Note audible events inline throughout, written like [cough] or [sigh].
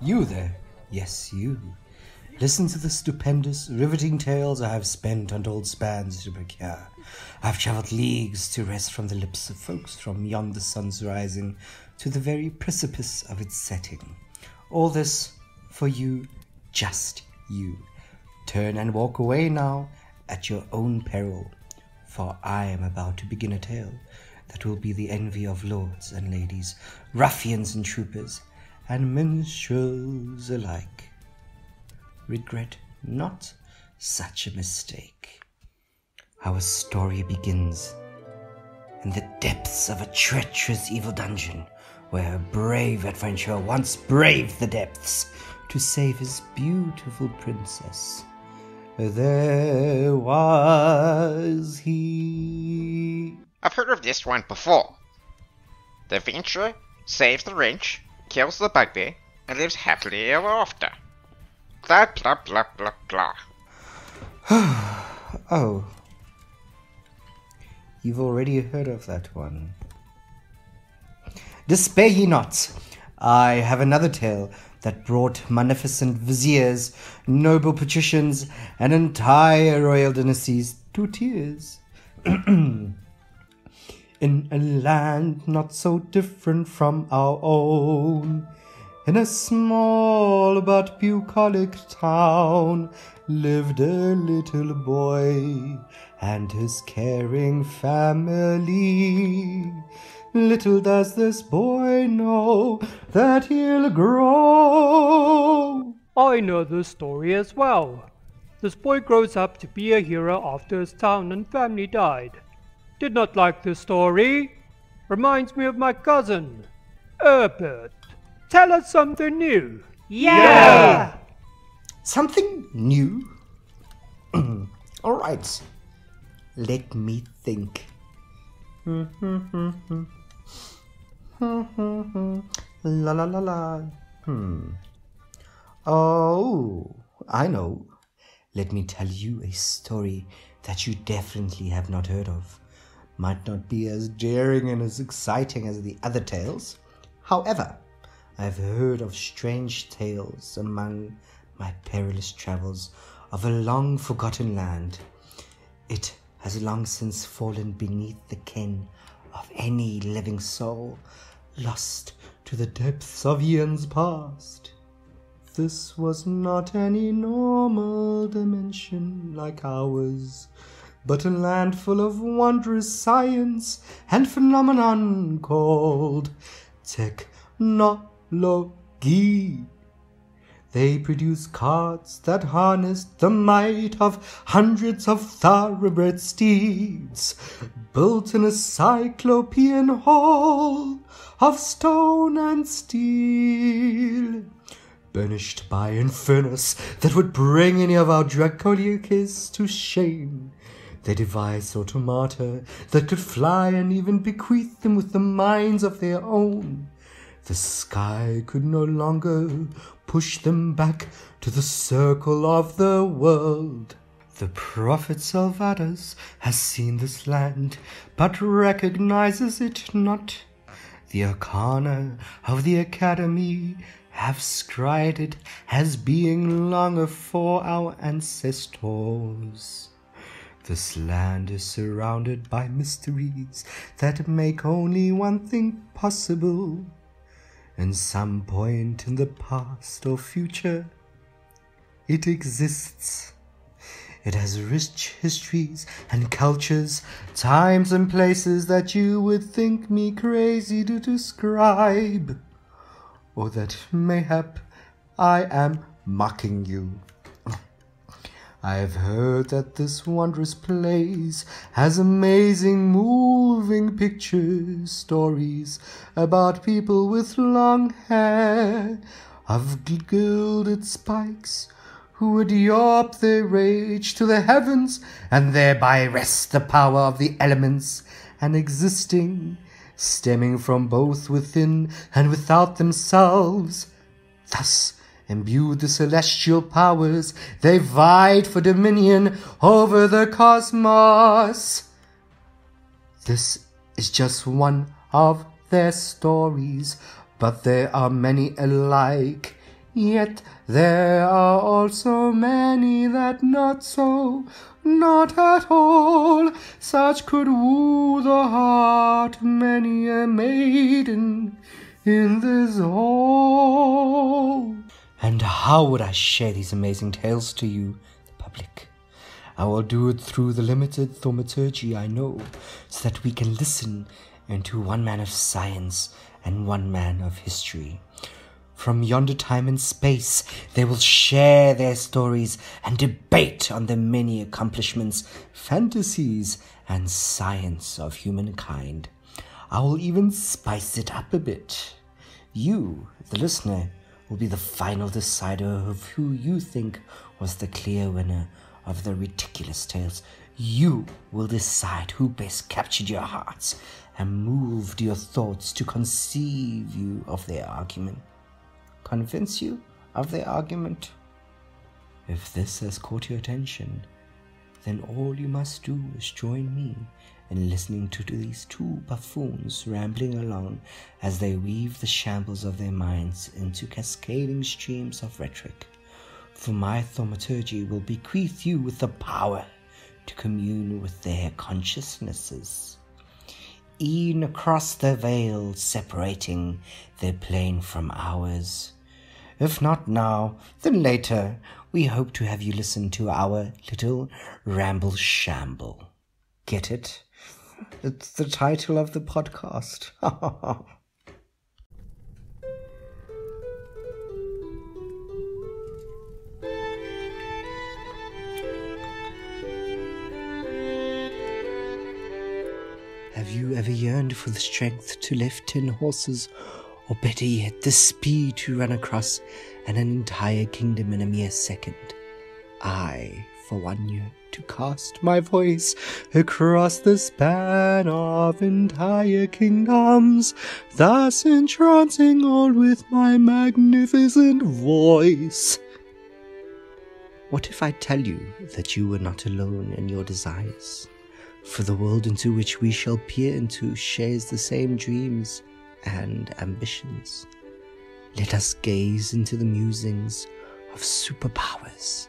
You there? Yes, you. Listen to the stupendous, riveting tales I have spent untold spans to procure. I've travelled leagues to rest from the lips of folks from yonder sun's rising to the very precipice of its setting. All this for you, just you. Turn and walk away now at your own peril, for I am about to begin a tale that will be the envy of lords and ladies, ruffians and troopers, and minstrels alike. Regret not such a mistake. Our story begins in the depths of a treacherous evil dungeon where a brave adventurer once braved the depths to save his beautiful princess. There was he. I've heard of this one before. The adventurer saves the wrench, kills the bugbear, and lives happily ever after. Blah blah blah blah blah. [sighs] oh. You've already heard of that one. Despair ye not. I have another tale that brought magnificent viziers, noble patricians, and entire royal dynasties to tears. [clears throat] In a land not so different from our own, in a small but bucolic town, lived a little boy and his caring family. Little does this boy know that he'll grow. I know this story as well. This boy grows up to be a hero after his town and family died. Did not like this story. Reminds me of my cousin, Herbert. Tell us something new. Yeah! Something new? [clears throat] All right. Let me think. [laughs] [laughs] la la la la. Hmm. Oh, I know. Let me tell you a story that you definitely have not heard of. Might not be as daring and as exciting as the other tales. However, I've heard of strange tales among my perilous travels of a long forgotten land. It has long since fallen beneath the ken of any living soul, lost to the depths of eons past. This was not any normal dimension like ours, but a land full of wondrous science and phenomenon called technology. They produce carts that harness the might of hundreds of thoroughbred steeds, built in a cyclopean hall of stone and steel, burnished by an furnace that would bring any of our Dracoliacs to shame. They devised automata that could fly and even bequeath them with the minds of their own. The sky could no longer push them back to the circle of the world. The prophet Salvatus has seen this land, but recognizes it not. The arcana of the academy have scried it as being long afore our ancestors. This land is surrounded by mysteries that make only one thing possible. In some point in the past or future, it exists. It has rich histories and cultures, times and places that you would think me crazy to describe, or that mayhap I am mocking you. I have heard that this wondrous place has amazing moving pictures, stories about people with long hair of gilded spikes who would yawp their rage to the heavens and thereby wrest the power of the elements and existing, stemming from both within and without themselves. Thus Imbued the celestial powers, they vied for dominion over the cosmos. This is just one of their stories, but there are many alike. Yet there are also many that not so, not at all. Such could woo the heart many a maiden in this hall. And how would I share these amazing tales to you, the public? I will do it through the limited thaumaturgy I know, so that we can listen into one man of science and one man of history. From yonder time and space, they will share their stories and debate on the many accomplishments, fantasies, and science of humankind. I will even spice it up a bit. You, the listener, will be the final decider of who you think was the clear winner of the ridiculous tales. You will decide who best captured your hearts and moved your thoughts to conceive you of their argument convince you of their argument. If this has caught your attention, then all you must do is join me in listening to these two buffoons rambling along as they weave the shambles of their minds into cascading streams of rhetoric. For my thaumaturgy will bequeath you with the power to commune with their consciousnesses. E'en across the veil separating their plane from ours, if not now, then later, we hope to have you listen to our little ramble shamble. Get it? It's the title of the podcast. [laughs] Have you ever yearned for the strength to lift ten horses or better yet, the speed to run across an entire kingdom in a mere second. I, for one year, to cast my voice across the span of entire kingdoms, thus entrancing all with my magnificent voice. What if I tell you that you were not alone in your desires? For the world into which we shall peer into shares the same dreams and ambitions. Let us gaze into the musings of superpowers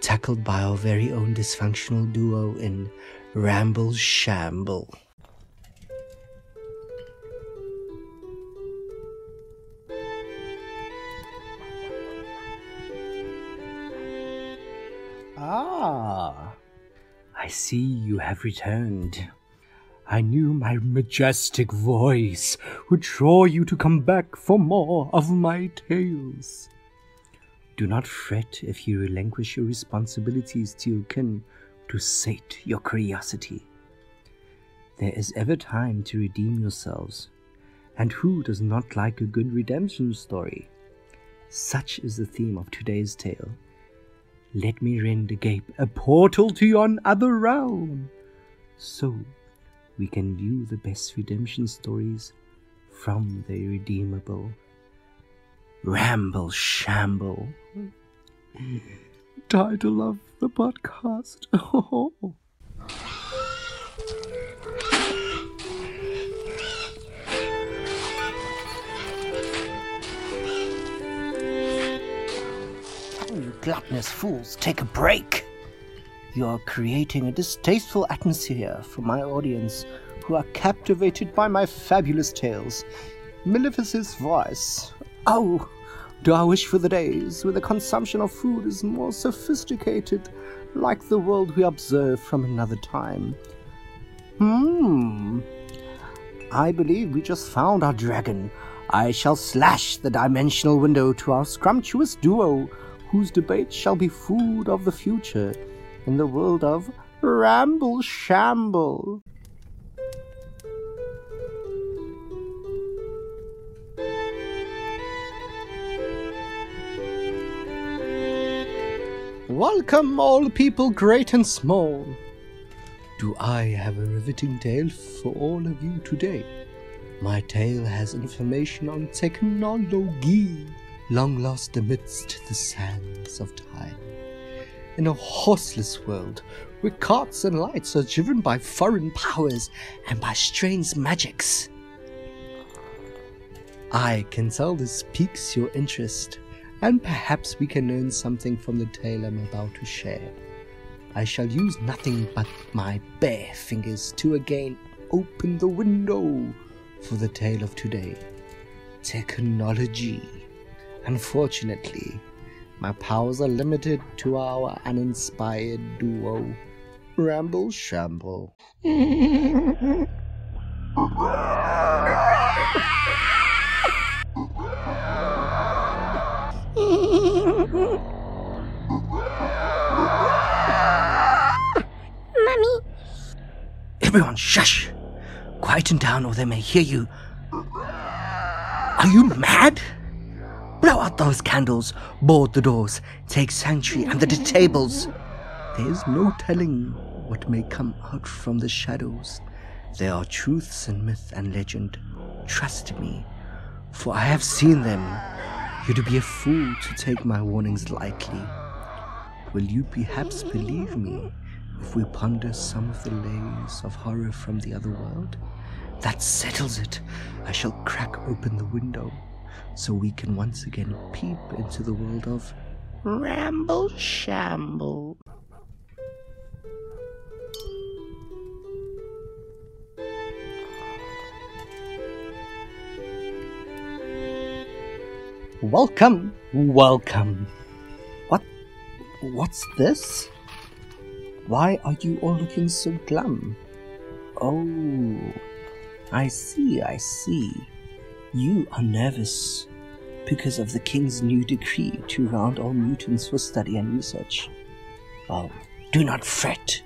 tackled by our very own dysfunctional duo in Ramble Shamble. Ah, I see you have returned. I knew my majestic voice would draw you to come back for more of my tales. Do not fret if you relinquish your responsibilities to your kin to sate your curiosity. There is ever time to redeem yourselves, and who does not like a good redemption story? Such is the theme of today's tale. Let me rend agape a portal to yon other realm. So we can view the best redemption stories from the irredeemable. Ramble Shamble. [laughs] Title of the podcast. [laughs] Oh, you gluttonous fools, take a break! You're creating a distasteful atmosphere for my audience who are captivated by my fabulous tales. Maleficent's voice. Oh, do I wish for the days when the consumption of food is more sophisticated, like the world we observe from another time? Hmm. I believe we just found our dragon. I shall slash the dimensional window to our scrumptious duo, whose debate shall be food of the future in the world of Ramble Shamble. Welcome, all people great and small. Do I have a riveting tale for all of you today? My tale has information on technology. long lost amidst the sands of time. In a horseless world, where carts and lights are driven by foreign powers and by strange magics. I can tell this piques your interest, and perhaps we can learn something from the tale I'm about to share. I shall use nothing but my bare fingers to again open the window for the tale of today. Technology. Unfortunately, my powers are limited to our uninspired duo, Ramble Shamble. Mummy, Everyone, shush! Quieten down or they may hear you. Are you mad? Blow out those candles, board the doors, take sanctuary under the tables. There's no telling what may come out from the shadows. There are truths in myth and legend. Trust me, for I have seen them. You'd be a fool to take my warnings lightly. Will you perhaps believe me if we ponder some of the lays of horror from the other world? That settles it. I shall crack open the window so we can once again peep into the world of Ramble Shamble. Welcome, welcome. What? What's this? Why are you all looking so glum? Oh, I see, I see. You are nervous because of the king's new decree to round all mutants for study and research. Oh, do not fret.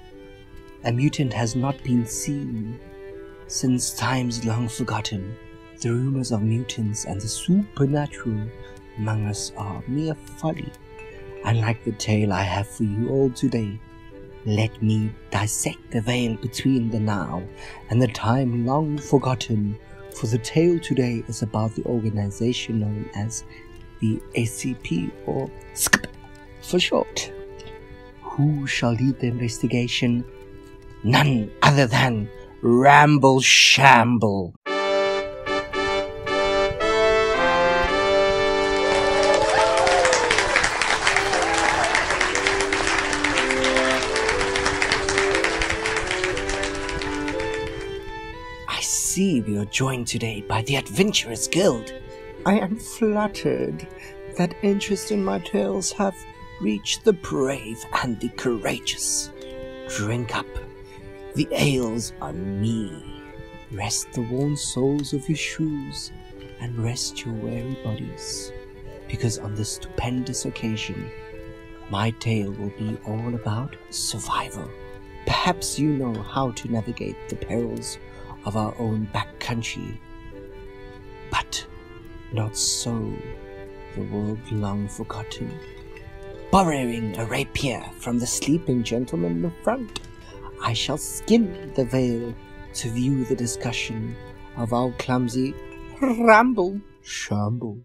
A mutant has not been seen since times long forgotten. The rumors of mutants and the supernatural among us are mere folly. Unlike the tale I have for you all today, let me dissect the veil between the now and the time long forgotten, for the tale today is about the organization known as the ACP or SCP for short. Who shall lead the investigation? None other than Ramble Shamble. See we are joined today by the Adventurers Guild. I am flattered that interest in my tales have reached the brave and the courageous. Drink up. The ales on me. Rest the worn soles of your shoes and rest your weary bodies, because on this stupendous occasion, my tale will be all about survival. Perhaps you know how to navigate the perils of our own back country, but not so the world long forgotten. Borrowing a rapier from the sleeping gentleman in the front, I shall skin the veil to view the discussion of our clumsy ramble shamble.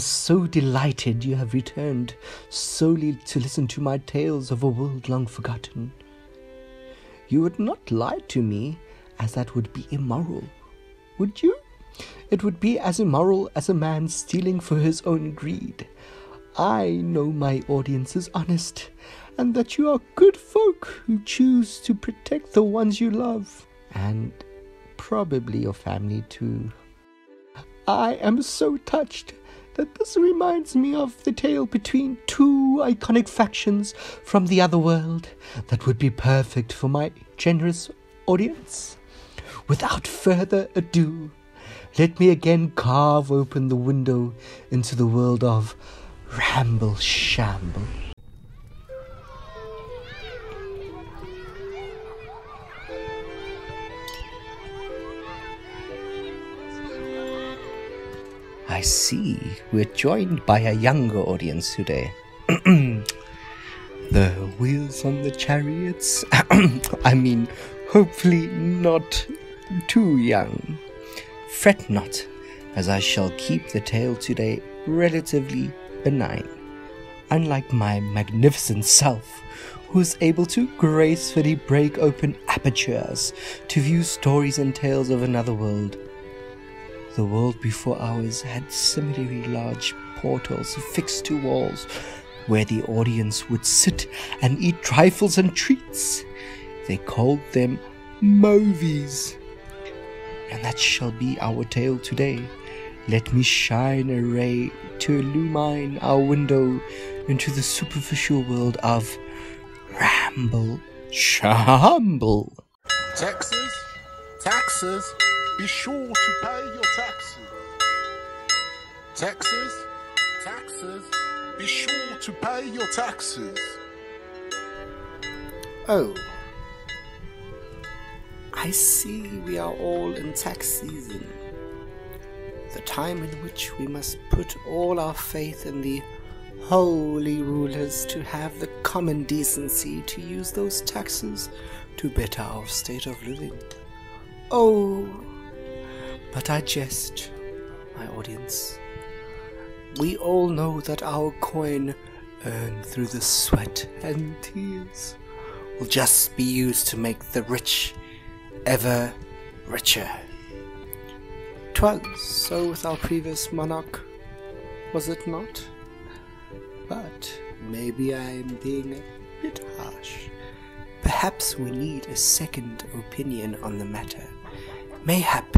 Am so delighted you have returned solely to listen to my tales of a world long forgotten. You would not lie to me, as that would be immoral, would you? It would be as immoral as a man stealing for his own greed. I know my audience is honest, and that you are good folk who choose to protect the ones you love, and probably your family too. I am so touched that this reminds me of the tale between two iconic factions from the other world that would be perfect for my generous audience. Without further ado, let me again carve open the window into the world of Ramble Shamble. I see we're joined by a younger audience today. [clears throat] the wheels on the chariots? [clears throat] I mean, hopefully not too young. Fret not, as I shall keep the tale today relatively benign, unlike my magnificent self, who is able to gracefully break open apertures to view stories and tales of another world. The world before ours had similarly large portals affixed to walls where the audience would sit and eat trifles and treats. They called them movies. And that shall be our tale today. Let me shine a ray to illumine our window into the superficial world of Ramble Shamble. Taxes, taxes, be sure to pay your taxes. Taxes, taxes, be sure to pay your taxes. Oh. I see we are all in tax season. The time in which we must put all our faith in the holy rulers to have the common decency to use those taxes to better our state of living. Oh, but I jest, my audience. We all know that our coin, earned through the sweat and tears, will just be used to make the rich ever richer. 'Twas so with our previous monarch, was it not? But maybe I am being a bit harsh. Perhaps we need a second opinion on the matter. Mayhap,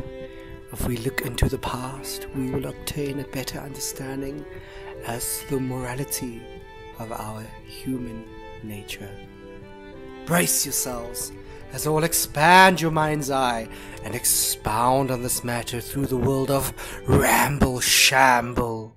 if we look into the past, we will obtain a better understanding as the morality of our human nature. Brace yourselves as I will expand your mind's eye and expound on this matter through the world of Ramble Shamble.